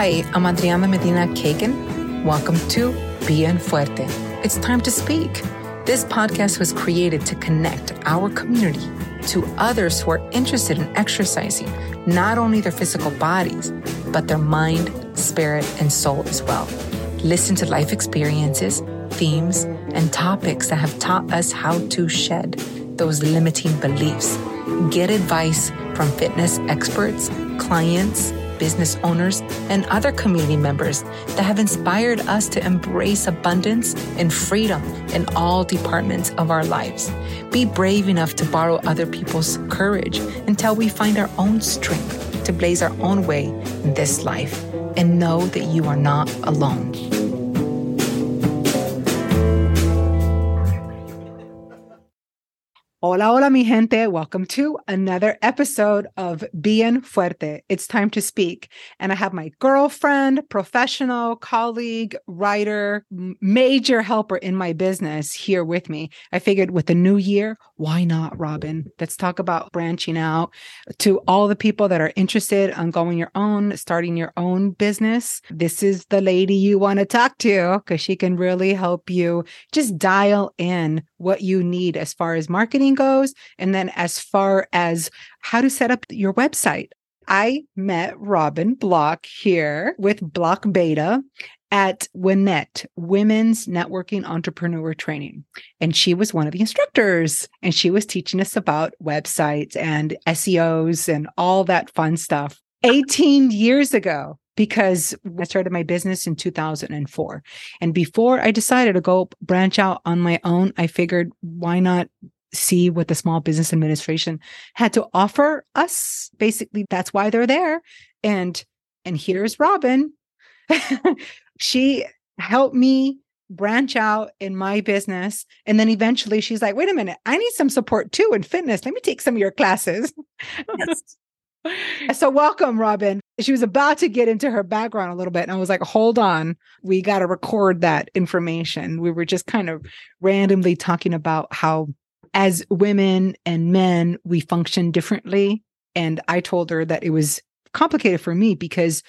Hi, I'm Adriana Medina Kagan. Welcome to Bien Fuerte. It's time to speak. This podcast was created to connect our community to others who are interested in exercising not only their physical bodies, but their mind, spirit, and soul as well. Listen to life experiences, themes, and topics that have taught us how to shed those limiting beliefs. Get advice from fitness experts, clients, business owners, and other community members that have inspired us to embrace abundance and freedom in all departments of our lives. Be brave enough to borrow other people's courage until we find our own strength to blaze our own way in this life and know that you are not alone. Hola, hola, mi gente. Welcome to another episode of Bien Fuerte. It's time to speak. And I have my girlfriend, professional, colleague, writer, major helper in my business here with me. I figured with the new year, why not, Robin? Let's talk about branching out to all the people that are interested on going your own, starting your own business. This is the lady you want to talk to because she can really help you just dial in what you need as far as marketing goes. And then as far as how to set up your website. I met Robin Block here with Block Beta at WNET, Women's Networking Entrepreneur Training. And she was one of the instructors and she was teaching us about websites and SEOs and all that fun stuff 18 years ago because I started my business in 2004. And before I decided to go branch out on my own, I figured why not see what the Small Business Administration had to offer us. Basically, that's why they're there. And and here's Robin. she helped me branch out in my business. And then eventually she's like, wait a minute, I need some support too in fitness. Let me take some of your classes. Yes. so welcome, Robin. She was about to get into her background a little bit. And I was like, hold on, we got to record that information. We were just kind of randomly talking about how, as women and men, we function differently. And I told her that it was complicated for me because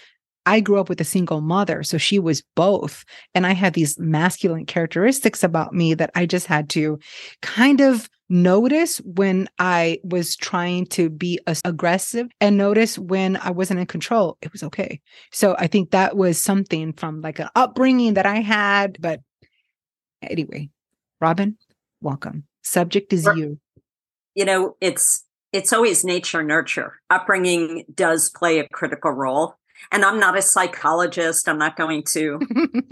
I grew up with a single mother. So she was both. And I had these masculine characteristics about me that I just had to kind of notice when I was trying to be aggressive and notice when I wasn't in control. It was okay. So I think that was something from like an upbringing that I had. But anyway, Robin, welcome. Subject is you. You know, it's it's always nature nurture. Upbringing does play a critical role. And I'm not a psychologist. I'm not going to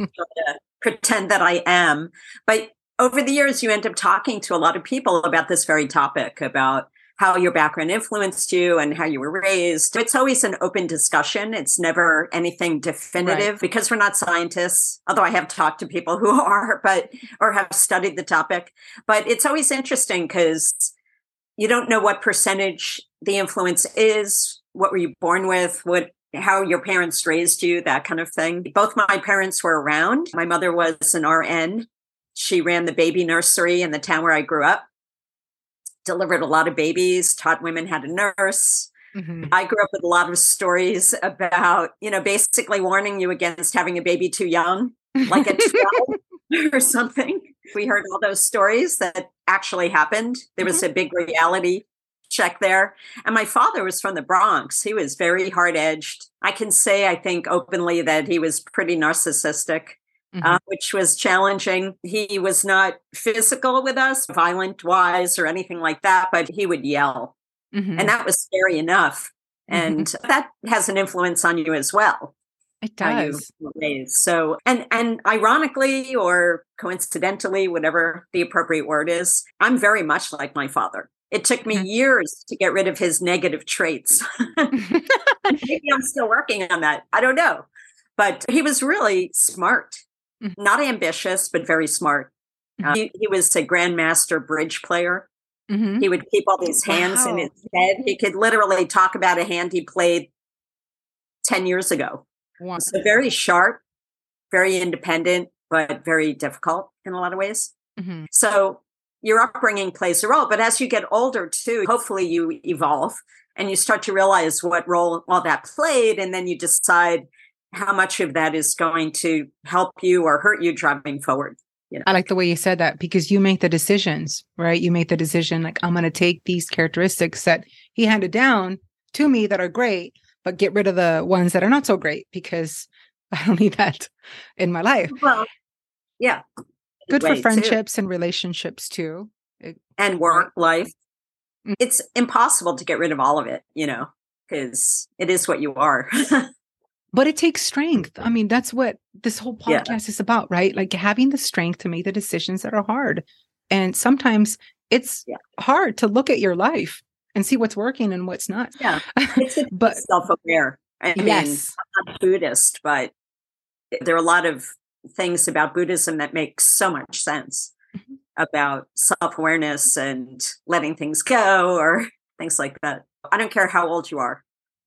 pretend that I am. But over the years, you end up talking to a lot of people about this very topic about how your background influenced you and how you were raised. It's always an open discussion. It's never anything definitive right. because we're not scientists, although I have talked to people who are, but, or have studied the topic. But it's always interesting because you don't know what percentage the influence is. What were you born with? What how your parents raised you, that kind of thing. Both my parents were around. My mother was an RN. She ran the baby nursery in the town where I grew up, delivered a lot of babies, taught women how to nurse. Mm-hmm. I grew up with a lot of stories about, you know, basically warning you against having a baby too young, like at 12 or something. We heard all those stories that actually happened. There was mm-hmm. a big reality check there. And my father was from the Bronx. He was very hard edged. I can say, I think openly, that he was pretty narcissistic. Mm-hmm. Uh, which was challenging. He was not physical with us, violent wise, or anything like that, but he would yell. Mm-hmm. And that was scary enough. And mm-hmm. that has an influence on you as well. It does. So, and and ironically or coincidentally, whatever the appropriate word is, I'm very much like my father. It took me mm-hmm. years to get rid of his negative traits. Maybe I'm still working on that. I don't know. But he was really smart, mm-hmm. not ambitious, but very smart. Uh, he, he, was a grandmaster bridge player. Mm-hmm. He would keep all these hands wow. in his head. He could literally talk about a hand he played 10 years ago. Wow. So very sharp, very independent, but very difficult in a lot of ways. Mm-hmm. So your upbringing plays a role. But as you get older too, hopefully you evolve and you start to realize what role all that played. And then you decide how much of that is going to help you or hurt you driving forward. You know? I like the way you said that because you make the decisions, right? You make the decision like, I'm going to take these characteristics that he handed down to me that are great, but get rid of the ones that are not so great because I don't need that in my life. Well, yeah. Good for friendships too. and relationships too. And work life. Mm. It's impossible to get rid of all of it, you know, because it is what you are. but it takes strength. I mean, that's what this whole podcast yeah. is about, right? Like having the strength to make the decisions that are hard. And sometimes it's yeah. hard to look at your life and see what's working and what's not. Yeah. It's but self-aware. I mean, yes. I'm not Buddhist, but there are a lot of things about Buddhism that make so much sense mm-hmm. about self-awareness and letting things go or things like that. I don't care how old you are.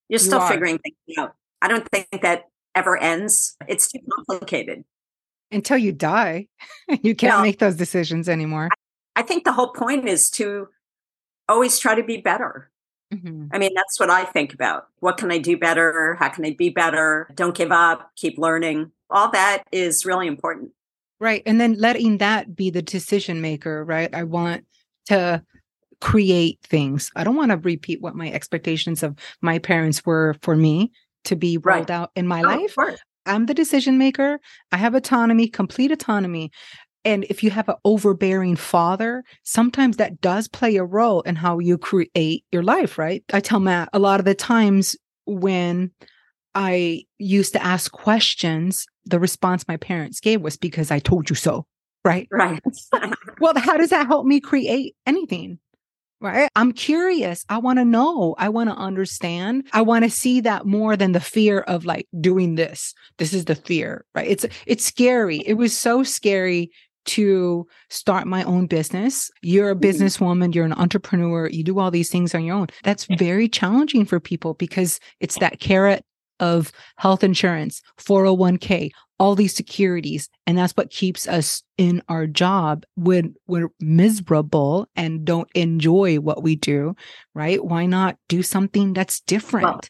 You're still you figuring things out. I don't think that ever ends. It's too complicated. Until you die, you can't make those decisions anymore. I, I, think the whole point is to always try to be better. Mm-hmm. I mean, that's what I think about. What can I do better? How can I be better? Don't give up, keep learning. All that is really important. Right. And then letting that be the decision maker, right? I want to create things. I don't want to repeat what my expectations of my parents were for me to be rolled right. out in my oh, life. I'm the decision maker. I have autonomy, complete autonomy. And if you have an overbearing father, sometimes that does play a role in how you create your life, right? I tell Matt a lot of the times when I used to ask questions, the response my parents gave was because I told you so, right? Right. well, how does that help me create anything? Right? I'm curious. I want to know. I want to understand. I want to see that more than the fear of like doing this. This is the fear, right? It's it's scary. It was so scary to start my own business. You're a mm-hmm. businesswoman, you're an entrepreneur, you do all these things on your own. That's very challenging for people because it's that carrot of health insurance, 401k, all these securities. And that's what keeps us in our job when we're miserable and don't enjoy what we do, right? Why not do something that's different? Well,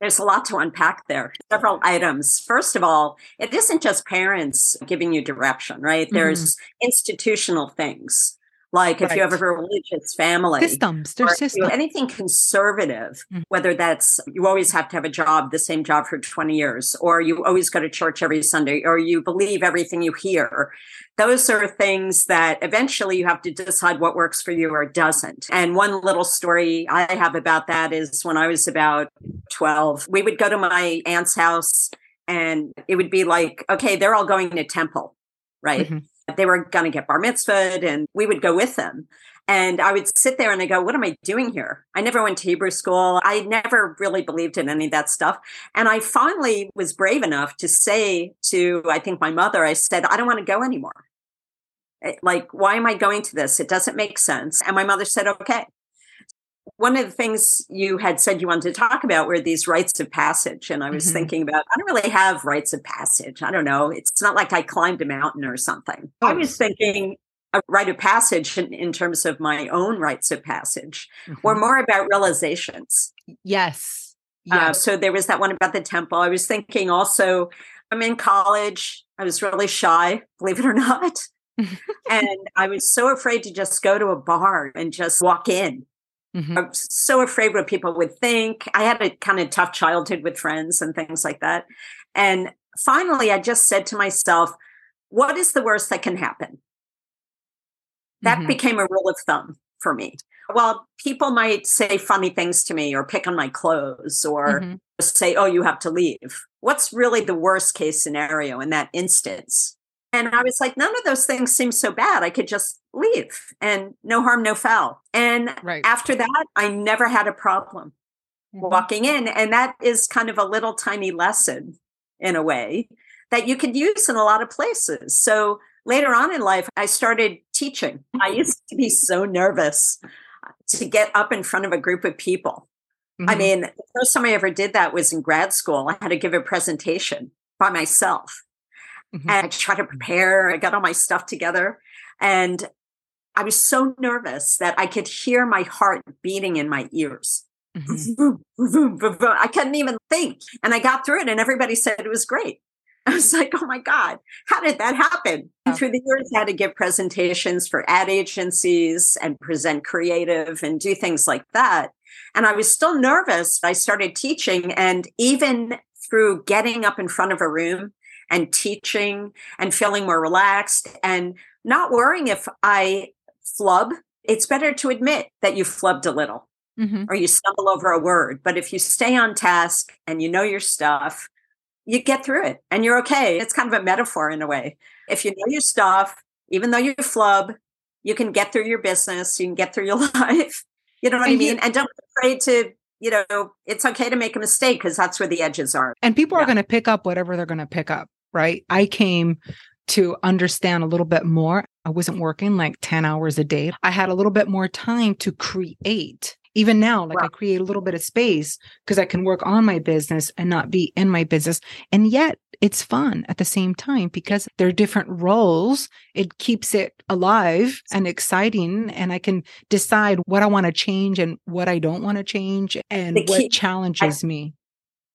there's a lot to unpack there. Several items. First of all, it isn't just parents giving you direction, right? Mm-hmm. There's institutional things like right. if you have a religious family, systems, there's systems. anything conservative, mm-hmm. whether that's you always have to have a job, the same job for 20 years, or you always go to church every Sunday, or you believe everything you hear. Those are things that eventually you have to decide what works for you or doesn't. And one little story I have about that is when I was about 12, we would go to my aunt's house and it would be like, okay, they're all going to temple, right? Mm-hmm they were going to get bar mitzvahed and we would go with them. And I would sit there and I go, what am I doing here? I never went to Hebrew school. I never really believed in any of that stuff. And I finally was brave enough to say to, I think my mother, I said, I don't want to go anymore. Eh, like, why am I going to this? It doesn't make sense. And my mother said, okay one of the things you had said you wanted to talk about were these rites of passage. And I was mm-hmm. thinking about, I don't really have rites of passage. I don't know. It's not like I climbed a mountain or something. I was thinking a rite of passage in, in terms of my own rites of passage mm-hmm. were more about realizations. Yes. Uh, yes. Uh, so there was that one about the temple. I was thinking also, I'm in college. I was really shy, believe it or not. and I was so afraid to just go to a bar and just walk in Mm-hmm. I'm so afraid what people would think. I had a kind of tough childhood with friends and things like that. And finally, I just said to myself, what is the worst that can happen? That mm-hmm. became a rule of thumb for me. Well, people might say funny things to me or pick on my clothes or mm-hmm. say, oh, you have to leave. What's really the worst case scenario in that instance? And I was like, none of those things seem so bad. I could just leave and no harm, no foul. And right. after that, I never had a problem mm-hmm. walking in. And that is kind of a little tiny lesson in a way that you could use in a lot of places. So later on in life, I started teaching. I used to be so nervous to get up in front of a group of people. Mm-hmm. I mean, the first time I ever did that was in grad school. I had to give a presentation by myself. Mm-hmm. And I tried to prepare. I got all my stuff together. And I was so nervous that I could hear my heart beating in my ears. Mm-hmm. I couldn't even think. And I got through it, and everybody said it was great. I was like, oh my God, how did that happen? And through the years, I had to give presentations for ad agencies and present creative and do things like that. And I was still nervous. I started teaching, and even through getting up in front of a room and teaching and feeling more relaxed and not worrying if I flub, it's better to admit that you flubbed a little mm-hmm. or you stumble over a word. But if you stay on task and you know your stuff, you get through it and you're okay. It's kind of a metaphor in a way. If you know your stuff, even though you flub, you can get through your business, you can get through your life. You know what and I mean? You, and don't be afraid to, you know, it's okay to make a mistake because that's where the edges are. And people yeah. are going to pick up whatever they're going to pick up, right? I came to understand a little bit more. I wasn't working like 10 hours a day. I had a little bit more time to create even now like right. i create a little bit of space because i can work on my business and not be in my business and yet it's fun at the same time because there are different roles it keeps it alive and exciting and i can decide what i want to change and what i don't want to change and key, what challenges I, me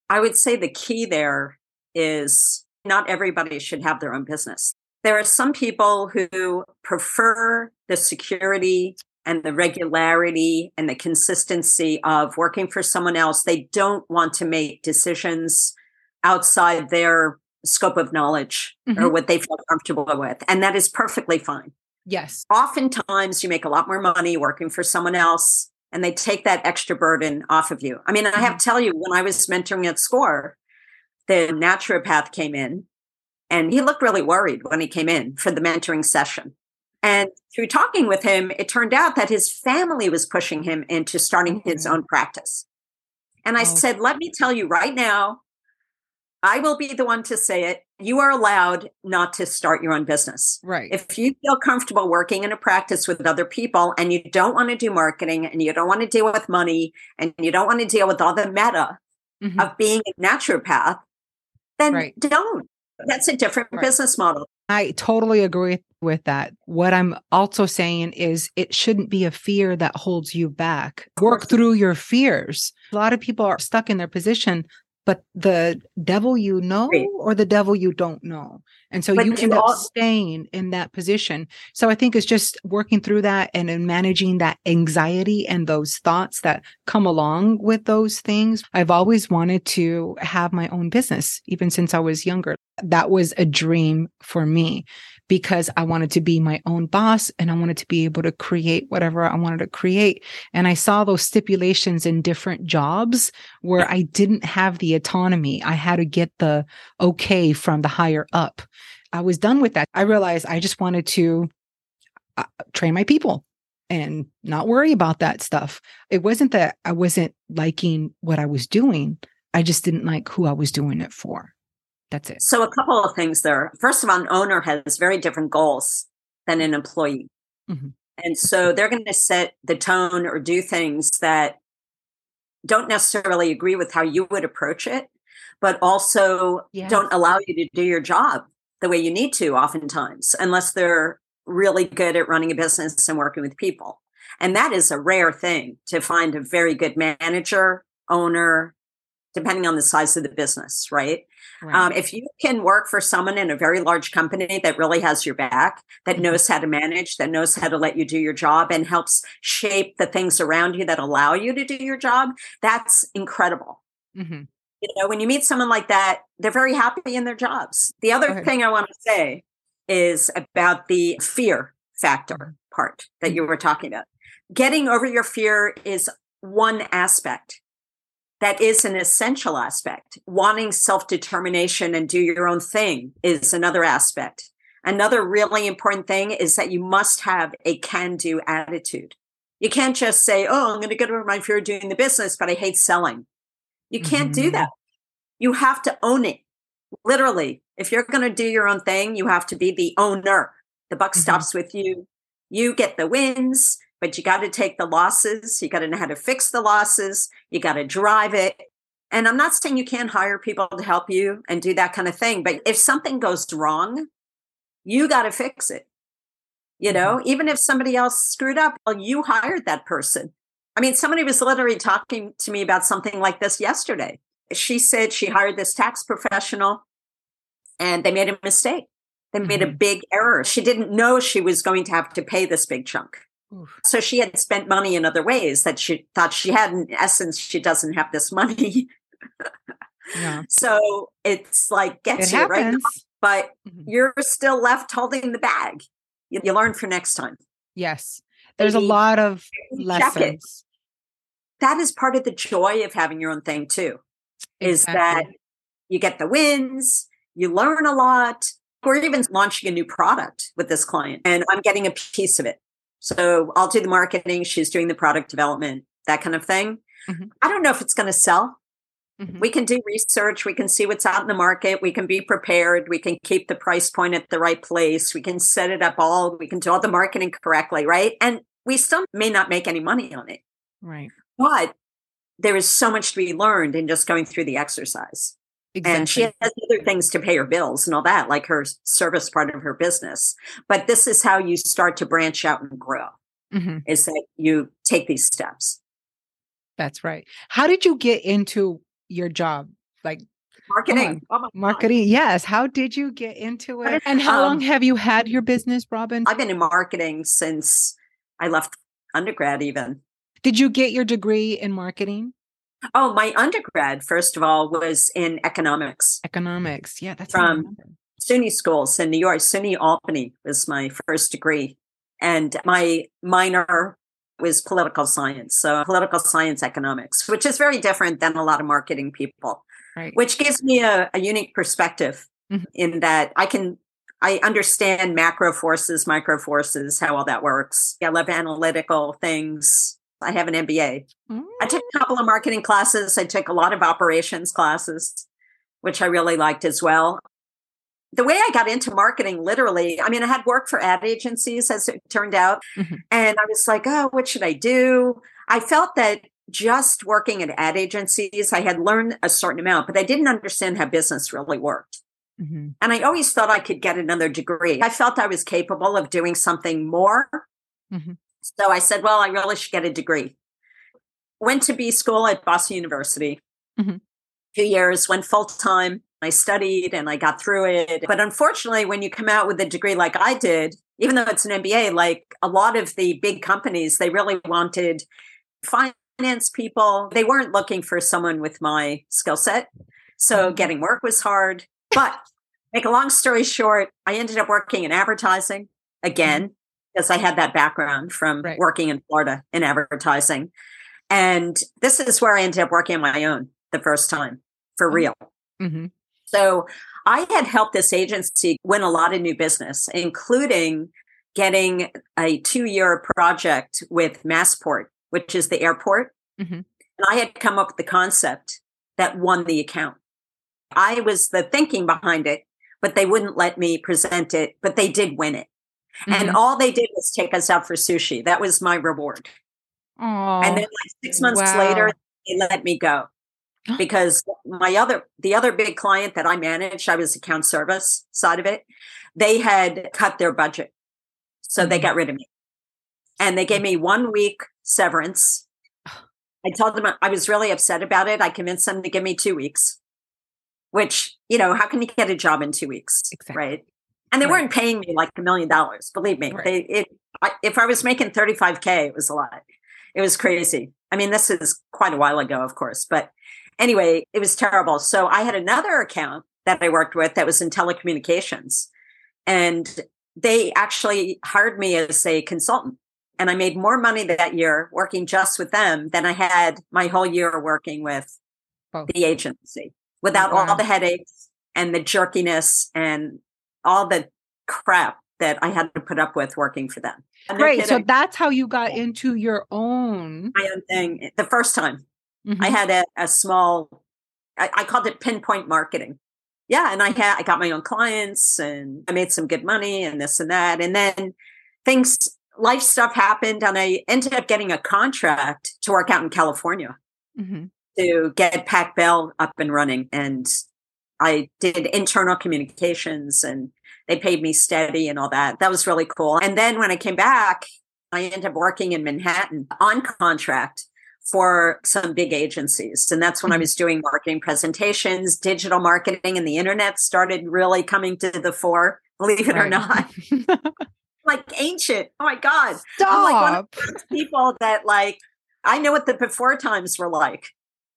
i would say the key there is not everybody should have their own business there are some people who prefer the security and the regularity and the consistency of working for someone else. They don't want to make decisions outside their scope of knowledge mm-hmm. or what they feel comfortable with. And that is perfectly fine. Yes. Oftentimes you make a lot more money working for someone else and they take that extra burden off of you. I mean, I have mm-hmm. to tell you, when I was mentoring at SCORE, the naturopath came in and he looked really worried when he came in for the mentoring session. And through talking with him, it turned out that his family was pushing him into starting mm-hmm. his own practice. And I oh. said, let me tell you right now, I will be the one to say it. You are allowed not to start your own business. Right. If you feel comfortable working in a practice with other people and you don't want to do marketing and you don't want to deal with money and you don't want to deal with all the meta mm-hmm. of being a naturopath, then right. don't. That's a different right. business model. I totally agree with that. What I'm also saying is it shouldn't be a fear that holds you back. Work through your fears. A lot of people are stuck in their position, but the devil you know or the devil you don't know. And so but you end all- up staying in that position. So I think it's just working through that and in managing that anxiety and those thoughts that come along with those things. I've always wanted to have my own business, even since I was younger. That was a dream for me because I wanted to be my own boss and I wanted to be able to create whatever I wanted to create. And I saw those stipulations in different jobs where I didn't have the autonomy. I had to get the okay from the higher up. I was done with that. I realized I just wanted to uh, train my people and not worry about that stuff. It wasn't that I wasn't liking what I was doing. I just didn't like who I was doing it for. That's it. So, a couple of things there. First of all, an owner has very different goals than an employee. Mm-hmm. And so they're going to set the tone or do things that don't necessarily agree with how you would approach it, but also yes. don't allow you to do your job the way you need to, oftentimes, unless they're really good at running a business and working with people. And that is a rare thing to find a very good manager, owner, depending on the size of the business, right? right. Um, if you can work for someone in a very large company that really has your back, that mm-hmm. knows how to manage, that knows how to let you do your job and helps shape the things around you that allow you to do your job, that's incredible. Mm-hmm. You know, when you meet someone like that, they're very happy in their jobs. The other thing I want to say is about the fear factor mm-hmm. part that you were talking about. Getting over your fear is one aspect that is an essential aspect. Wanting self determination and do your own thing is another aspect. Another really important thing is that you must have a can do attitude. You can't just say, Oh, I'm going to get over my fear of doing the business, but I hate selling. You can't mm-hmm. do that. You have to own it. Literally, if you're going to do your own thing, you have to be the owner. The buck mm-hmm. stops with you. You get the wins but you got to take the losses. You got to know how to fix the losses. You got to drive it. And I'm not saying you can't hire people to help you and do that kind of thing, but if something goes wrong, you got to fix it. You know, mm-hmm. even if somebody else screwed up, well, you hired that person. I mean, somebody was literally talking to me about something like this yesterday. She said she hired this tax professional and they made a mistake. They made a Mhm. big error. She didn't know she was going to have to pay this big chunk. Oof. So she had spent money in other ways that she thought she had. In essence, she doesn't have this money. Yeah. so it's like It gets you right, happens. but Mhm. you're still left holding the bag. You, you learn for next time. Yes. There's a lot of it. lessons. That is part of the joy of having your own thing too. Is that you get the wins, you learn a lot. We're even launching a new product with this client, and I'm getting a piece of it. So I'll do the marketing, she's doing the product development, that kind of thing. Mhm. I don't know if it's going to sell. Mhm. We can do research, we can see what's out in the market, we can be prepared, we can keep the price point at the right place, we can set it up all, we can do all the marketing correctly, right? And we still may not make any money on it, Right. but there is so much to be learned in just going through the exercise. Exactly. And she has other things to pay her bills and all that, like her service part of her business. But this is how you start to branch out and grow, Mhm. is that you take these steps. That's right. How did you get into your job? Like Marketing. Oh my marketing? Yes. How did you get into it? And how long Um, have you had your business, Robin? I've been in marketing since I left undergrad, even. Did you get your degree in marketing? Oh, my undergrad, first of all, was in economics. Economics. Yeah, that's From- SUNY schools in New York. SUNY Albany was my first degree. And my minor was political science. So political science economics, which is very different than a lot of marketing people, right. which gives me a, a unique perspective Mhm. in that I can I understand macro forces, micro forces, how all that works. I love analytical things. I have an MBA. I took a couple of marketing classes. I took a lot of operations classes, which I really liked as well. The way I got into marketing, literally, I mean, I had worked for ad agencies, as it turned out. Mhm. And I was like, oh, what should I do? I felt that just working at ad agencies, I had learned a certain amount, but I didn't understand how business really worked. Mhm. And I always thought I could get another degree. I felt I was capable of doing something more. Mhm. So I said, well, I really should get a degree. Went to B school at Boston University. Mhm. Two years, went full time. I studied and I got through it. But unfortunately, when you come out with a degree like I did, even though it's an MBA, like a lot of the big companies, they really wanted finance people. They weren't looking for someone with my skill set. So Mhm. getting work was hard. But make a long story short, I ended up working in advertising again because I had that background from Right. working in Florida in advertising. And this is where I ended up working on my own the first time for Oh. real. Mhm. So I had helped this agency win a lot of new business, including getting a two year project with Massport, which is the airport. Mhm. And I had come up with the concept that won the account. I was the thinking behind it, but they wouldn't let me present it, but they did win it. And Mhm. all they did was take us out for sushi. That was my reward. And then like six months wow. later, they let me go because my other the other big client that I managed, I was account service side of it, they had cut their budget. So they Mhm. got rid of me. And they gave me one week severance. I told them I was really upset about it. I convinced them to give me two weeks, which, you know, how can you get a job in two weeks? Exactly. Right. And they Right. weren't paying me like a million dollars. Believe me, Right. they, it, I, if I was making 35K, it was a lot. It was crazy. I mean, this is quite a while ago, of course, but anyway, it was terrible. So I had another account that I worked with that was in telecommunications. And they actually hired me as a consultant. And I made more money that year working just with them than I had my whole year working with the agency oh, without Wow. all the headaches and the jerkiness and all the crap that I had to put up with working for them. No Great. So that's how you got into your own. my own thing the first time Mhm. I had a, a small, I, I called it pinpoint marketing. Yeah, and I had I got my own clients and I made some good money and this and that. And then things, life stuff happened, and I ended up getting a contract to work out in California Mhm. to get Pac Bell up and running. And I did internal communications and they paid me steady and all that. That was really cool. And then when I came back, I ended up working in Manhattan on contract for some big agencies. And that's when I mm-hmm. was doing marketing presentations, digital marketing, and the internet started really coming to the fore, believe it right. or not. like ancient. Oh my God. Stop. I'm like one of those people that like I know what the before times were like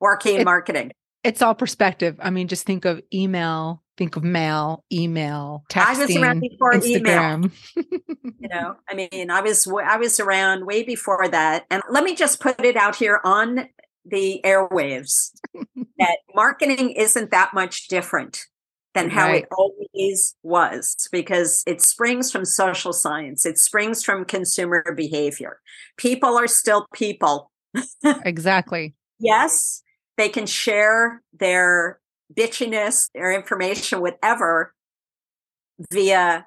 working in marketing. It's all perspective. I mean, just think of email, think of mail, email, texting, I was around before Instagram. email. you know, I mean, I was I was around way before that. And let me just put it out here on the airwaves that marketing isn't that much different than how right. it always was because it springs from social science. It springs from consumer behavior. People are still people. exactly. Yes, they can share their bitchiness, their information, whatever, via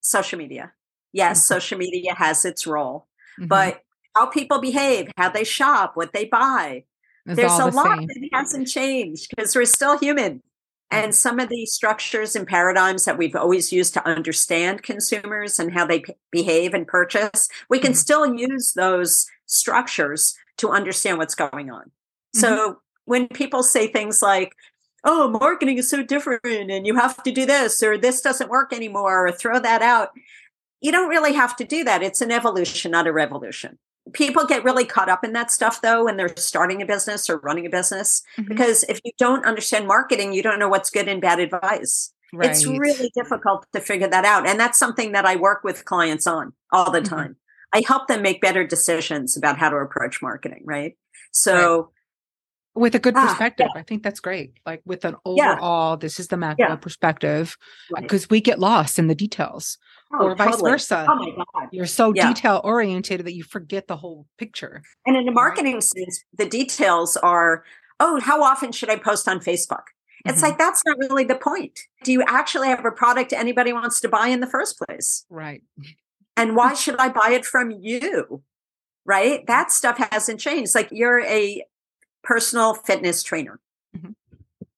social media. Yes, mm-hmm. social media has its role, mm-hmm. but how people behave, how they shop, what they buy, it's there's a the lot same. that hasn't changed because we're still human. And mm-hmm. some of the structures and paradigms that we've always used to understand consumers and how they p- behave and purchase, we can mm-hmm. still use those structures to understand what's going on. Mm-hmm. So when people say things like, oh, marketing is so different and you have to do this or this doesn't work anymore or throw that out. You don't really have to do that. It's an evolution, not a revolution. People get really caught up in that stuff though when they're starting a business or running a business mm-hmm. because if you don't understand marketing, you don't know what's good and bad advice. Right. It's really difficult to figure that out. And that's something that I work with clients on all the mm-hmm. time. I help them make better decisions about how to approach marketing, right? So with a good ah, perspective. yeah. I think that's great. Like with an overall, yeah. this is the macro yeah. perspective, because right. we get lost in the details, oh, or vice totally. versa. Oh my god, you're so detail oriented that you forget the whole picture. And in a marketing right? sense, the details are, oh, how often should I post on Facebook? It's mm-hmm. like that's not really the point. Do you actually have a product anybody wants to buy in the first place? Right. And why should I buy it from you? Right? That stuff hasn't changed. Like you're a personal fitness trainer mm-hmm.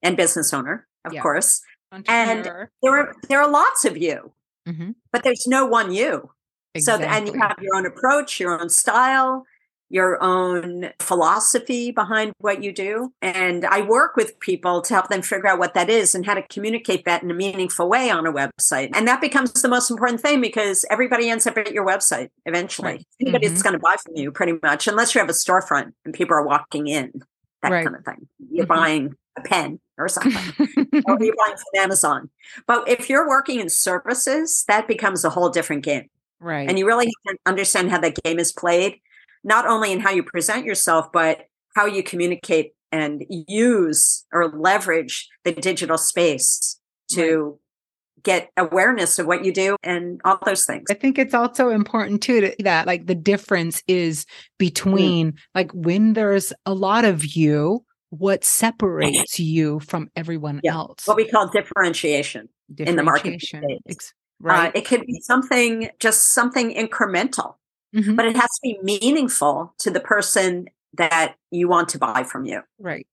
and business owner, of yeah. course. And there are there are lots of you, mm-hmm. but there's no one you. Exactly. So and you have your own approach, your own style, your own philosophy behind what you do. And I work with people to help them figure out what that is and how to communicate that in a meaningful way on a website. And that becomes the most important thing because everybody ends up at your website eventually. Right. Anybody's mm-hmm. going to buy from you pretty much, unless you have a storefront and people are walking in that right. kind of thing. You're mm-hmm. buying a pen or something, or you're buying from Amazon. But if you're working in services, that becomes a whole different game. Right. And you really have to understand how that game is played, not only in how you present yourself, but how you communicate and use or leverage the digital space to get awareness of what you do and all those things. I think it's also important too to, that like the difference is between mm. like when there's a lot of you, what separates you from everyone yeah. else. What we call differentiation, differentiation. in the market. Ex- uh, right. Uh, it could be something just something incremental, mm-hmm. but it has to be meaningful to the person that you want to buy from you. Right.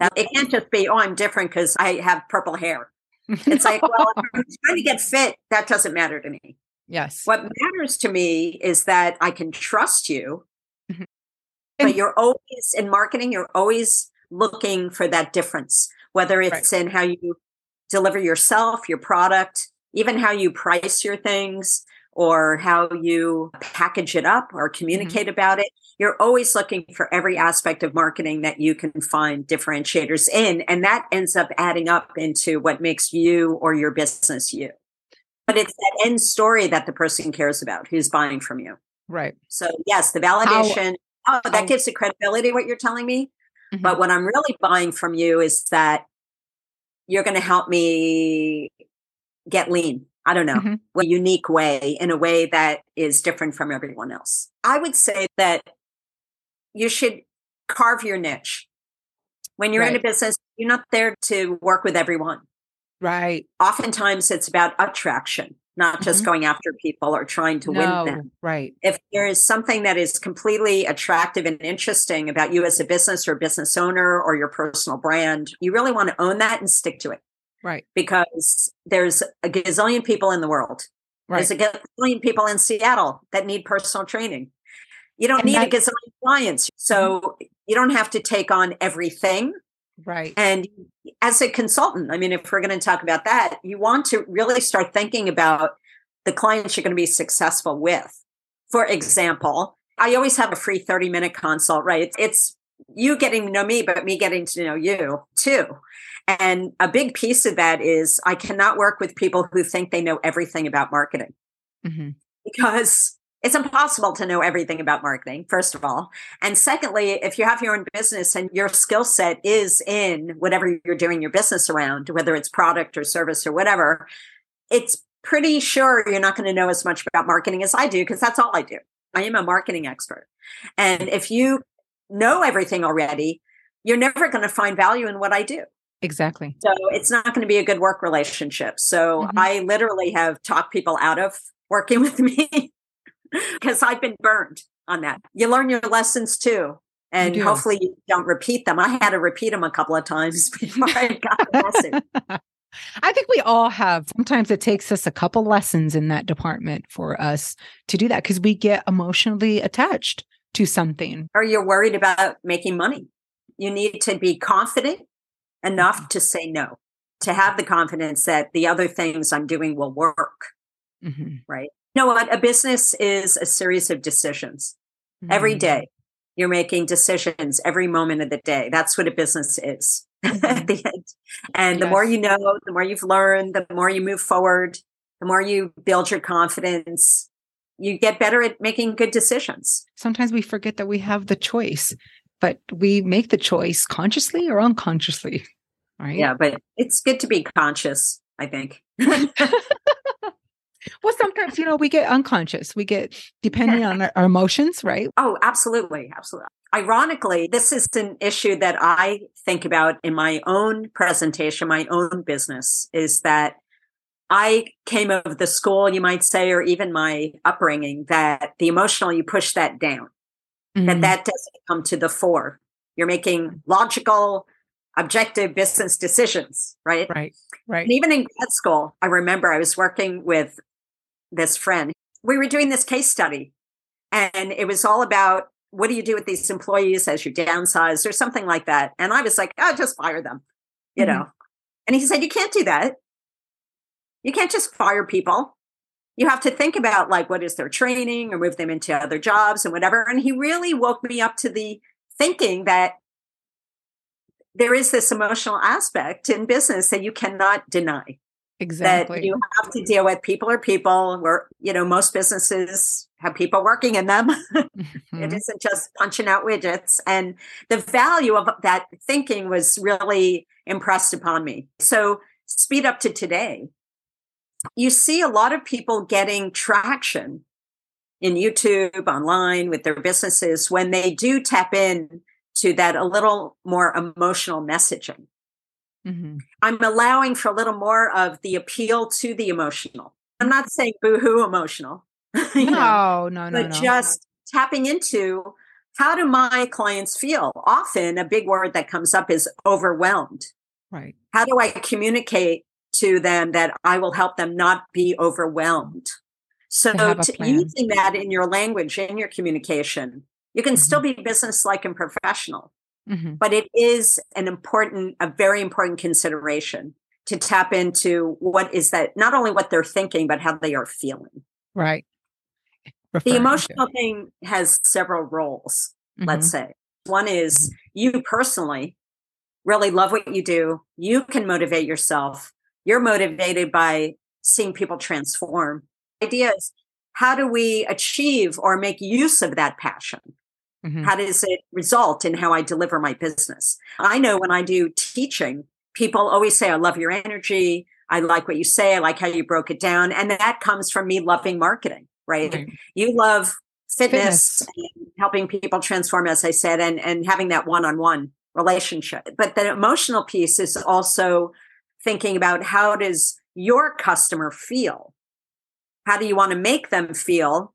Now, it can't just be, oh, I'm different because I have purple hair. It's like, well, I'm trying to get fit. That doesn't matter to me. Yes. What matters to me is that I can trust you. Mm-hmm. But you're always in marketing, you're always looking for that difference, whether it's right. in how you deliver yourself, your product, even how you price your things, or how you package it up or mm-hmm. communicate mm-hmm. about it. You're always looking for every aspect of marketing that you can find differentiators in. And that ends up adding up into what makes you or your business you. But it's that end story that the person cares about who's buying from you. Right. So, yes, the validation, how, oh, that how, gives it credibility, what you're telling me. Mm-hmm. But what I'm really buying from you is that you're going to help me get lean I don't know, mm-hmm. a unique way in a way that is different from everyone else. I would say that you should carve your niche. When you're right. in a business, you're not there to work with everyone. Right. Oftentimes it's about attraction, not just mm-hmm. going after people or trying to no, win them. Right. If there is something that is completely attractive and interesting about you as a business or business owner or your personal brand, you really want to own that and stick to it. Right. Because there's a gazillion people in the world. Right. There's a gazillion people in Seattle that need personal training. You don't and need that, a gazillion clients. So mm-hmm. you don't have to take on everything. Right. And as a consultant, I mean, if we're going to talk about that, you want to really start thinking about the clients you're going to be successful with. For example, I always have a free 30 minute consult, right? It's you getting to know me, but me getting to know you too. And a big piece of that is I cannot work with people who think they know everything about marketing mm-hmm. because it's impossible to know everything about marketing, first of all. And secondly, if you have your own business and your skill set is in whatever you're doing your business around, whether it's product or service or whatever, it's pretty sure you're not going to know as much about marketing as I do because that's all I do. I am a marketing expert. And if you know everything already, you're never going to find value in what I do. Exactly. So it's not going to be a good work relationship. So mm-hmm. I literally have talked people out of working with me because I've been burned on that. You learn your lessons too. And hopefully you don't repeat them. I had to repeat them a couple of times before I got the lesson. I think we all have. Sometimes it takes us a couple lessons in that department for us to do that because we get emotionally attached to something. Or you're worried about making money. You need to be confident enough mm-hmm. to say no, to have the confidence that the other things I'm doing will work. Mm-hmm. Right. You know what? A business is a series of decisions mm-hmm. every day. You're making decisions every moment of the day. That's what a business is at mm-hmm. the end. And yes. the more you know, the more you've learned, the more you move forward, the more you build your confidence, you get better at making good decisions. Sometimes we forget that we have the choice, but we make the choice consciously or unconsciously. Right. Yeah, but it's good to be conscious, I think. well sometimes you know we get unconscious we get depending on our, our, emotions right oh absolutely absolutely ironically this is an issue that i think about in my own presentation my own business is that i came of the school you might say or even my upbringing that the emotional you push that down mm-hmm. that that doesn't come to the fore you're making logical objective business decisions, right? Right, right. And even in grad school, I remember I was working with this friend. We were doing this case study, and it was all about what do you do with these employees as you downsize or something like that. And I was like, oh, just fire them, you mm-hmm. know. And he said, you can't do that. You can't just fire people. You have to think about like what is their training or move them into other jobs and whatever. And he really woke me up to the thinking that there is this emotional aspect in business that you cannot deny. Exactly. That you have to deal with people are people. Where you know most businesses have people working in them. Mm-hmm. it isn't just punching out widgets. And the value of that thinking was really impressed upon me. So speed up to today. You see a lot of people getting traction in YouTube, online with their businesses when they do tap in to that a little more emotional messaging. Mm-hmm. I'm allowing for a little more of the appeal to the emotional. I'm not saying boohoo emotional. no, know, no, no, but no. just tapping into how do my clients feel? Often a big word that comes up is overwhelmed. Right. How do I communicate to them that I will help them not be overwhelmed? So to using that in your language, in your communication, you can mm-hmm. still be business-like and professional. Mm-hmm. But it is an important, a very important consideration to tap into what is that, not only what they're thinking, but how they are feeling. Right. Referring the emotional to. thing has several roles, mm-hmm. let's say. One is mm-hmm. you personally really love what you do. You can motivate yourself. You're motivated by seeing people transform. Idea is how do we achieve or make use of that passion? Mm-hmm. How does it result in how I deliver my business? I know when I do teaching, people always say, I love your energy. I like what you say. I like how you broke it down. And that comes from me loving marketing, right? Mm-hmm. You love fitness, fitness. and helping people transform, as I said, and, and having that one on one relationship. But the emotional piece is also thinking about how does your customer feel? How do you want to make them feel?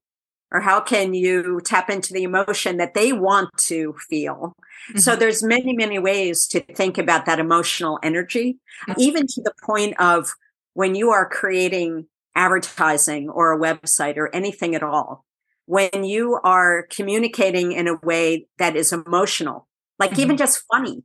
or how can you tap into the emotion that they want to feel mm-hmm. so there's many many ways to think about that emotional energy mm-hmm. even to the point of when you are creating advertising or a website or anything at all, when you are communicating in a way that is emotional, like mm-hmm. even just funny,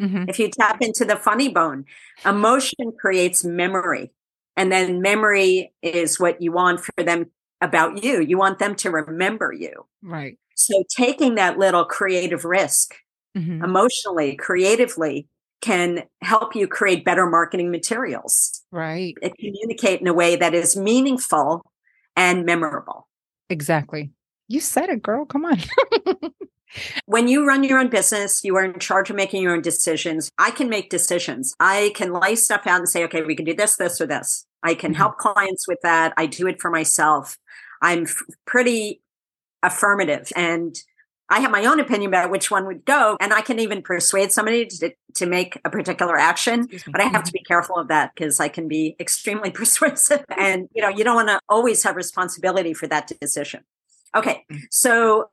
mm-hmm. if you tap into the funny bone, emotion creates memory. And then memory is what you want for them about you. You want them to remember you. Right. So taking that little creative risk mm-hmm. emotionally, creatively, can help you create better marketing materials. Right. And communicate in a way that is meaningful and memorable. Exactly. You said it, girl. Come on. when you run your own business, you are in charge of making your own decisions. I can make decisions. I can lay stuff out and say, okay, we can do this, this, or this. I can mm-hmm. help clients with that. I do it for myself. I'm f- pretty affirmative and I have my own opinion about which one would go, and I can even persuade somebody to, to make a particular action. But I have to mm-hmm. be careful of that because I can be extremely persuasive, and you know, you don't want to always have responsibility for that decision. Okay, mm. so,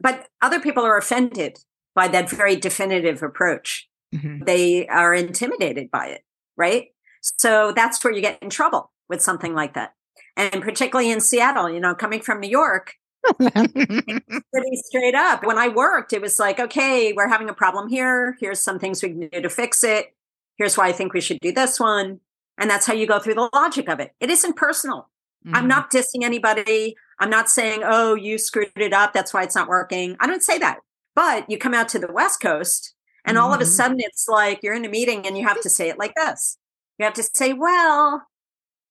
but other people are offended by that very definitive approach. Mm-hmm. They are intimidated by it, right? So that's where you get in trouble with something like that. And particularly in Seattle, you know, coming from New York, pretty straight up. When I worked, it was like, okay, we're having a problem here. Here's some things we can do to fix it. Here's why I think we should do this one. And that's how you go through the logic of it. It isn't personal. Mm-hmm. I'm not dissing anybody. I'm not saying, oh, you screwed it up. That's why it's not working. I don't say that. But you come out to the West Coast and mm-hmm. all of a mm-hmm. sudden it's like you're in a meeting and you have to say it like this. You have to say, well,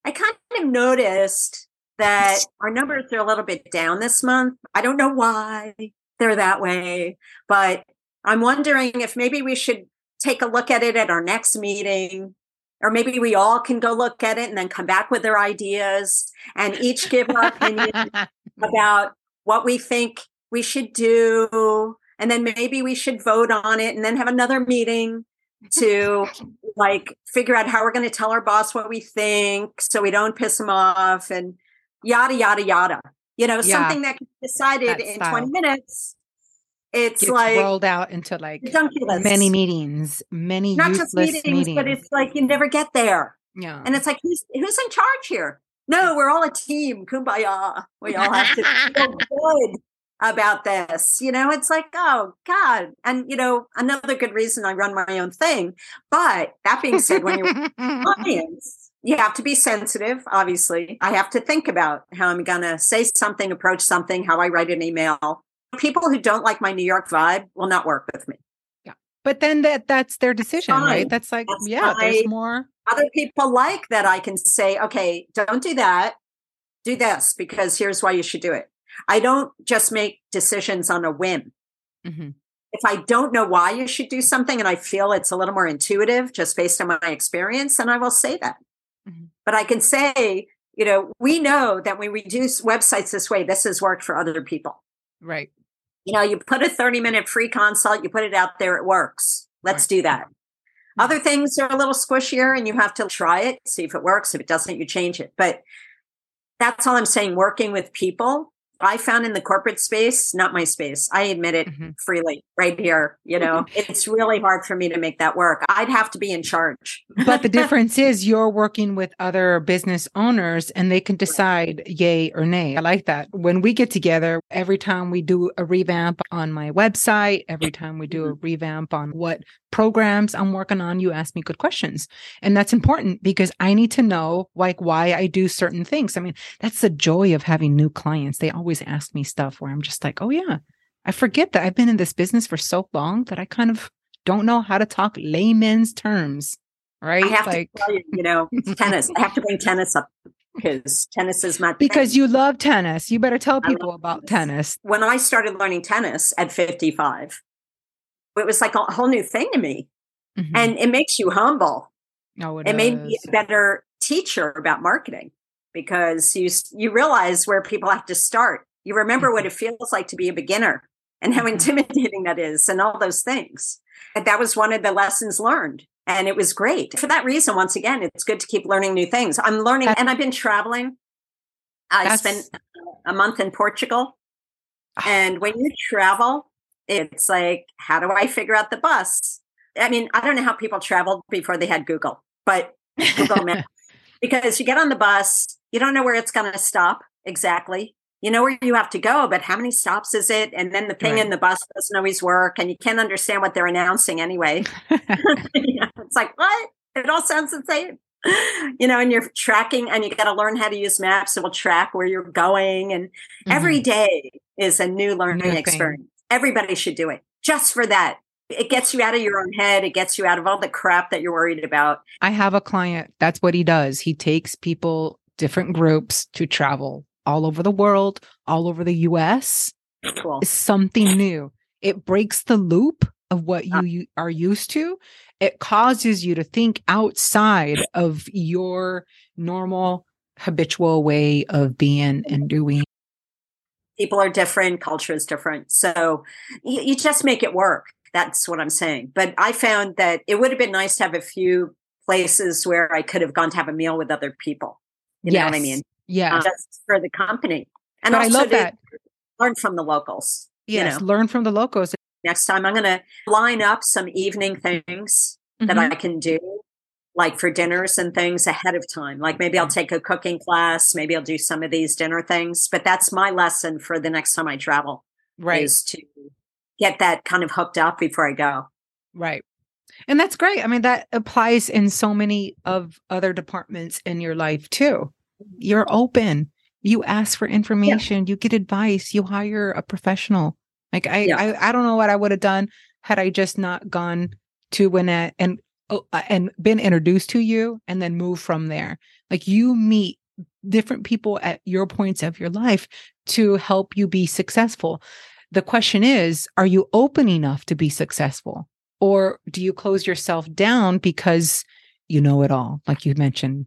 I kind of noticed that our numbers are a little bit down this month. I don't know why they're that way, but I'm wondering if maybe we should take a look at it at our next meeting, or maybe we all can go look at it and then come back with their ideas and each give our opinion about what we think we should do. And then maybe we should vote on it and then have another meeting to like figure out how we're going to tell our boss what we think so we don't piss him off and yada yada yada. You know, yeah. something that can be decided that in style. 20 minutes. It's like rolled out into like many meetings, many not just meetings, meetings, but it's like you never get there. Yeah. And it's like who's who's in charge here? No, we're all a team. Kumbaya. We all have to feel good about this. You know, it's like, oh God. And you know, another good reason I run my own thing. But that being said, when you're clients, you have to be sensitive, obviously. I have to think about how I'm going to say something, approach something, how I write an email. People who don't like my New York vibe will not work with me. Yeah. But then that that's their decision, fine. right? That's like, that's yeah, there's more. Other people like that I can say, okay, don't do that. Do this because here's why you should do it. I don't just make decisions on a whim. Mm-hmm. If I don't know why you should do something and I feel it's a little more intuitive just based on my experience, then I will say that. Mm-hmm. But I can say, you know, we know that when we do websites this way, this has worked for other people. Right. You know, you put a 30 minute free consult, you put it out there, it works. Let's do that. Mm-hmm. Other things are a little squishier and you have to try it, see if it works. If it doesn't, you change it. But that's all I'm saying. Working with people I found in the corporate space, not my space. I admit it mm-hmm. freely right here. You know, it's really hard for me to make that work. I'd have to be in charge. but the difference is you're working with other business owners and they can decide yay or nay. I like that. When we get together, every time we do a revamp on my website, every time we do a mm-hmm. revamp on what programs I'm working on, you ask me good questions. And that's important because I need to know like why I do certain things. I mean, that's the joy of having new clients. They always ask me stuff where I'm just like, oh yeah, I forget that I've been in this business for so long that I kind of don't know how to talk layman's terms. Right. I have like, to tell you, you know, tennis. I have to bring tennis up because tennis is my because thing. you love tennis. You better tell people about tennis. tennis. When I started learning tennis at 55, it was like a whole new thing to me. Mm-hmm. And it makes you humble. Oh, it, it made me a better teacher about marketing because you you realize where people have to start. You remember what mm-hmm. it feels like to be a beginner and how mm-hmm. intimidating that is and all those things. And that was one of the lessons learned. And it was great. For that reason, once again, it's good to keep learning new things. I'm learning and I've been traveling. I spent a month in Portugal. Ah. And when you travel, it's like, how do I figure out the bus? I mean, I don't know how people traveled before they had Google, but Google Maps. Because you get on the bus, you don't know where it's going to stop exactly. You know where you have to go, but how many stops is it? And then the thing right. in the bus doesn't always work, and you can't understand what they're announcing anyway. it's like, what? It all sounds the same. You know, and you're tracking, and you got to learn how to use maps. It will track where you're going, and mm-hmm. every day is a new learning new experience. Everybody should do it just for that it gets you out of your own head. It gets you out of all the crap that you're worried about. I have a client. That's what he does. He takes people, different groups to travel all over the world, all over the US. Cool. It's something new. It breaks the loop of what ah. you, you are used to. It causes you to think outside of your normal habitual way of being and doing. People are different, culture is different. So you, you just make it work. That's what I'm saying. But I found that it would have been nice to have a few places where I could have gone to have a meal with other people. You yes. know what I mean? Yeah. Uh, just for the company. And I love that. Learn from the locals. Yes, you know? learn from the locals. Next time I'm going to line up some evening things mm-hmm. that I can do like for dinners and things ahead of time. Like maybe I'll take a cooking class, maybe I'll do some of these dinner things, but that's my lesson for the next time I travel. Right. Is to get that kind of hooked up before I go. Right. And that's great. I mean, that applies in so many of other departments in your life too. You're open. You ask for information, yeah. you get advice, you hire a professional. Like I, yeah. I, I don't know what I would have done had I just not gone to Winnet and oh, uh, and been introduced to you and then move from there. Like you meet different people at your points of your life to help you be successful. The question is, are you open enough to be successful? Or do you close yourself down because you know it all, like you mentioned?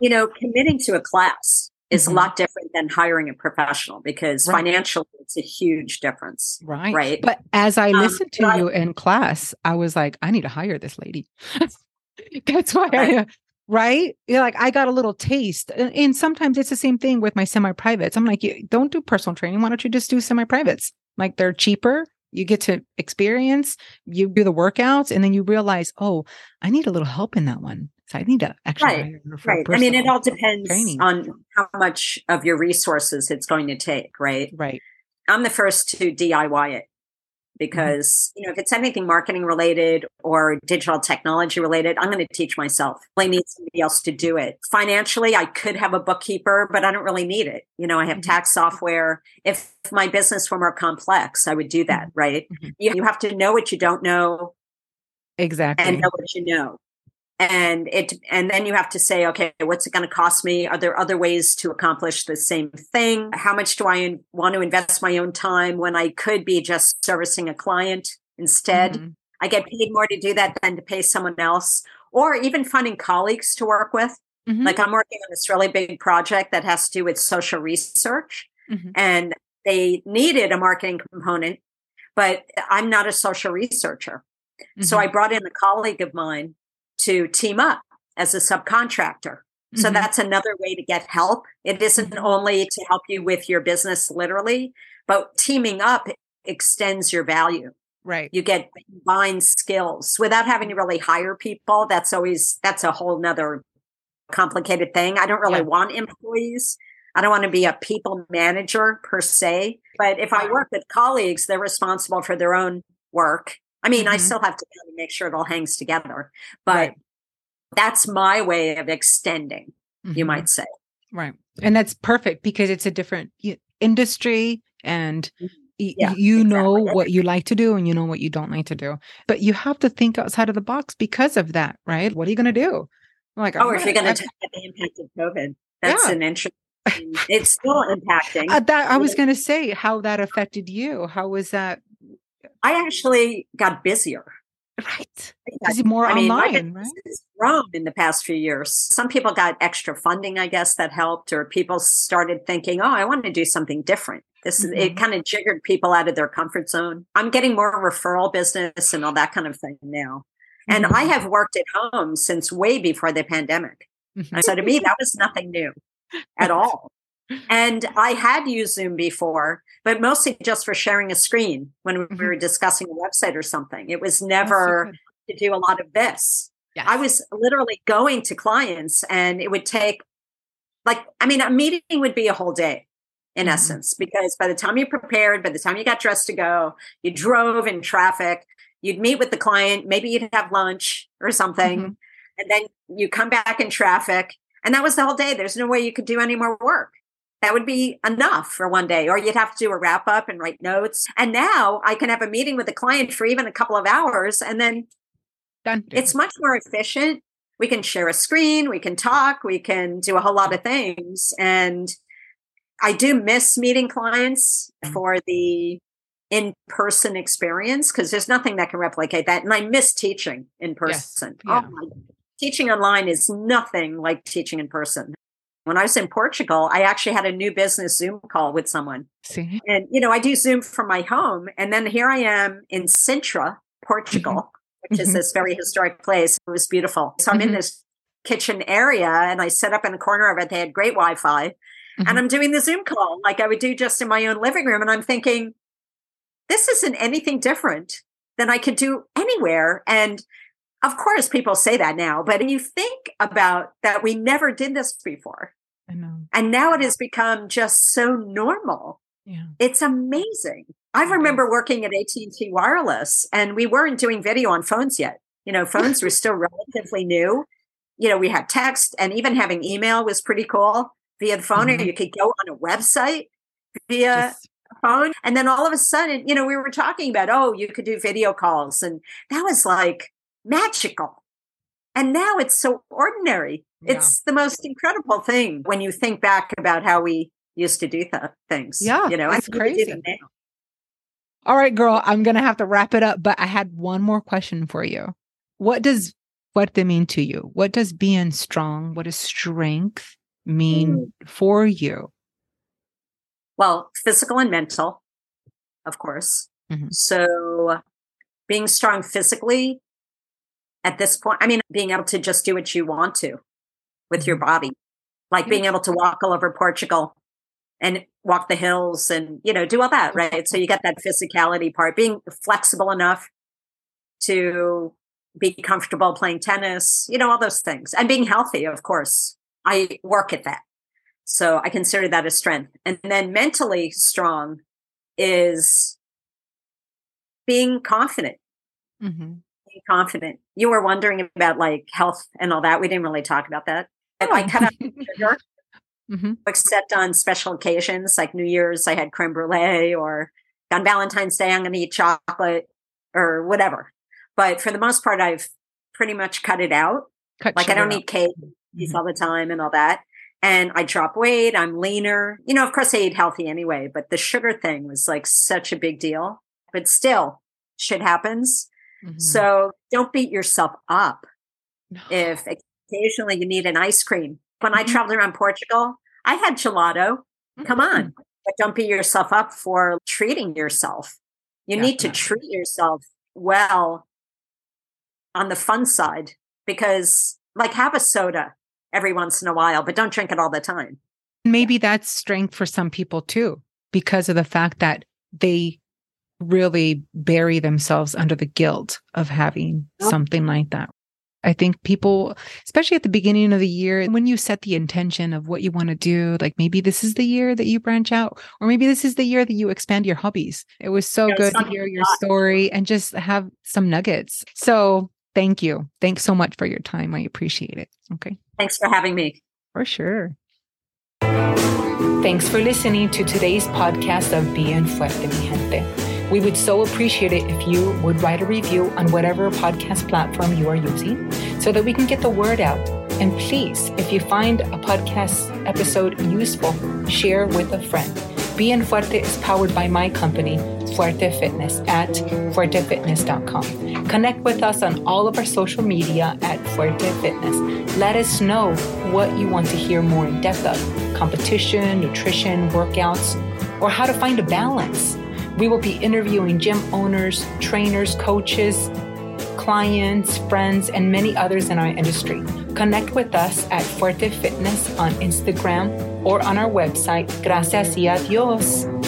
You know, committing to a class is mm-hmm. a lot different than hiring a professional because right. financially it's a huge difference. Right. Right. But as I um, listened to you in class, I was like, I need to hire this lady. That's why right. I right? You're like, I got a little taste. And sometimes it's the same thing with my semi privates. I'm like, don't do personal training. Why don't you just do semi privates? Like they're cheaper. You get to experience, you do the workouts, and then you realize, oh, I need a little help in that one. So I need to actually right. right. I mean, it all depends training. on how much of your resources it's going to take, right? Right. I'm the first to DIY it. Mm-hmm. because you know if it's anything marketing related or digital technology related i'm going to teach myself i need somebody else to do it financially i could have a bookkeeper but i don't really need it you know i have mm-hmm. tax software if my business were more complex i would do that mm-hmm. right mm-hmm. you, you have to know what you don't know exactly and know what you know and it and then you have to say okay what's it going to cost me are there other ways to accomplish the same thing how much do i want to invest my own time when i could be just servicing a client instead mm-hmm. i get paid more to do that than to pay someone else or even finding colleagues to work with mm-hmm. like i'm working on this really big project that has to do with social research mm-hmm. and they needed a marketing component but i'm not a social researcher so i mm-hmm. brought in a colleague of mine to team up as a subcontractor. So mm-hmm. that's another way to get help. It isn't mm-hmm. only to help you with your business literally, but teaming up extends your value. Right. You get combined skills without having to really hire people. That's always that's a whole nother complicated thing. I don't really yeah. want employees. I don't want to be a people manager per se. But if I work with colleagues, they're responsible for their own work I mean, mm-hmm. I still have to make sure it all hangs together, but right. that's my way of extending, mm-hmm. you might say. Right. And that's perfect because it's a different industry and mm-hmm. yeah, you exactly. know what you like to do and you know what you don't like to do. But you have to think outside of the box because of that, right? What are you going to do? Like, oh, if you're going to talk about the impact of COVID, that's yeah. an interesting it's still impacting. Uh, that I was going to say how that affected you. How was that I actually got busier. Right. Is more I online, mean, right? grown in the past few years. Some people got extra funding, I guess, that helped, or people started thinking, oh, I want to do something different. This mm-hmm. it kind of jiggered people out of their comfort zone. I'm getting more referral business and all that kind of thing now. And mm-hmm. I have worked at home since way before the pandemic. Mm-hmm. So to me, that was nothing new at all. And I had used Zoom before, but mostly just for sharing a screen when we mm-hmm. were discussing a website or something. It was never to do a lot of this. Yes. I was literally going to clients and it would take like I mean a meeting would be a whole day in mm-hmm. essence because by the time you prepared, by the time you got dressed to go, you drove in traffic, you'd meet with the client, maybe you'd have lunch or something, mm-hmm. and then you come back in traffic and that was the whole day. There's no way you could do any more work. That would be enough for one day, or you'd have to do a wrap up and write notes. And now I can have a meeting with a client for even a couple of hours and then Done. It's much more efficient. We can share a screen, we can talk, we can do a whole lot of things. And I do miss meeting clients mm. for the in person experience because there's nothing that can replicate that. And I miss teaching in person. Yes. Yeah. Oh my, teaching online is nothing like teaching in person. When I was in Portugal, I actually had a new business Zoom call with someone. See? And, you know, I do Zoom from my home. And then here I am in Sintra, Portugal, which is mm-hmm. this very historic place. It was beautiful. So I'm in mm-hmm. this kitchen area and I set up in the corner of it. They had great Wi Fi. Mm-hmm. And I'm doing the Zoom call like I would do just in my own living room. And I'm thinking, this isn't anything different than I could do anywhere. And of course, people say that now, but you think about that we never did this before. I know. And now it has become just so normal. Yeah. It's amazing. I remember working at AT&T Wireless and we weren't doing video on phones yet. You know, phones were still relatively new. You know, we had text and even having email was pretty cool via the phone, mm-hmm. or you could go on a website via Just... phone. And then all of a sudden, you know, we were talking about, oh, you could do video calls. And that was like magical. And now it's so ordinary. Yeah. It's the most incredible thing when you think back about how we used to do th- things. Yeah. You know, it's crazy. All right, girl, I'm going to have to wrap it up, but I had one more question for you. What does fuerte mean to you? What does being strong, what does strength mean mm. for you? Well, physical and mental, of course. Mm-hmm. So being strong physically at this point, I mean, being able to just do what you want to with your mm-hmm. body, like being able to walk all over Portugal and walk the hills and, you know, do all that, right? So you get that physicality part, being flexible enough to be comfortable playing tennis, you know, all those things and being healthy, of course. I work at that. So I consider that a strength. And then mentally strong is being confident. Mm-hmm. Being confident. You were wondering about like health and all that. We didn't really talk about that. Oh. I cut out sugar mm-hmm. except on special occasions like New Year's, I had creme brulee, or on Valentine's Day, I'm going to eat chocolate or whatever. But for the most part, I've pretty much cut it out. Cut like I don't out. eat cake mm-hmm. all the time and all that. And I drop weight. I'm leaner. You know, of course, I eat healthy anyway, but the sugar thing was like such a big deal. But still, shit happens. Mm-hmm. So don't beat yourself up no. if occasionally you need an ice cream. When mm-hmm. I traveled around Portugal, I had gelato. Come on. Mm-hmm. But don't beat yourself up for treating yourself. You need to treat yourself well on the fun side because, like, have a soda every once in a while, but don't drink it all the time. Maybe that's strength for some people too, because of the fact that they really bury themselves under the guilt of having something like that. I think people, especially at the beginning of the year, when you set the intention of what you want to do, like maybe this is the year that you branch out, or maybe this is the year that you expand your hobbies. It was so yeah, good to hear your story and just have some nuggets. So thank you. Thanks so much for your time. I appreciate it. Okay. Thanks for having me. For sure. Thanks for listening to today's podcast of Bien Fuerte, mi gente. We would so appreciate it if you would write a review on whatever podcast platform you are using so that we can get the word out. And please, if you find a podcast episode useful, share with a friend. Bien Fuerte is powered by my company, Fuerte Fitness, at fuertefitness.com. Connect with us on all of our social media at Fuerte Fitness. Let us know what you want to hear more in depth of competition, nutrition, workouts, or how to find a balance. We will be interviewing gym owners, trainers, coaches, clients, friends, and many others in our industry. Connect with us at Fuerte Fitness on Instagram or on our website. Gracias y adios.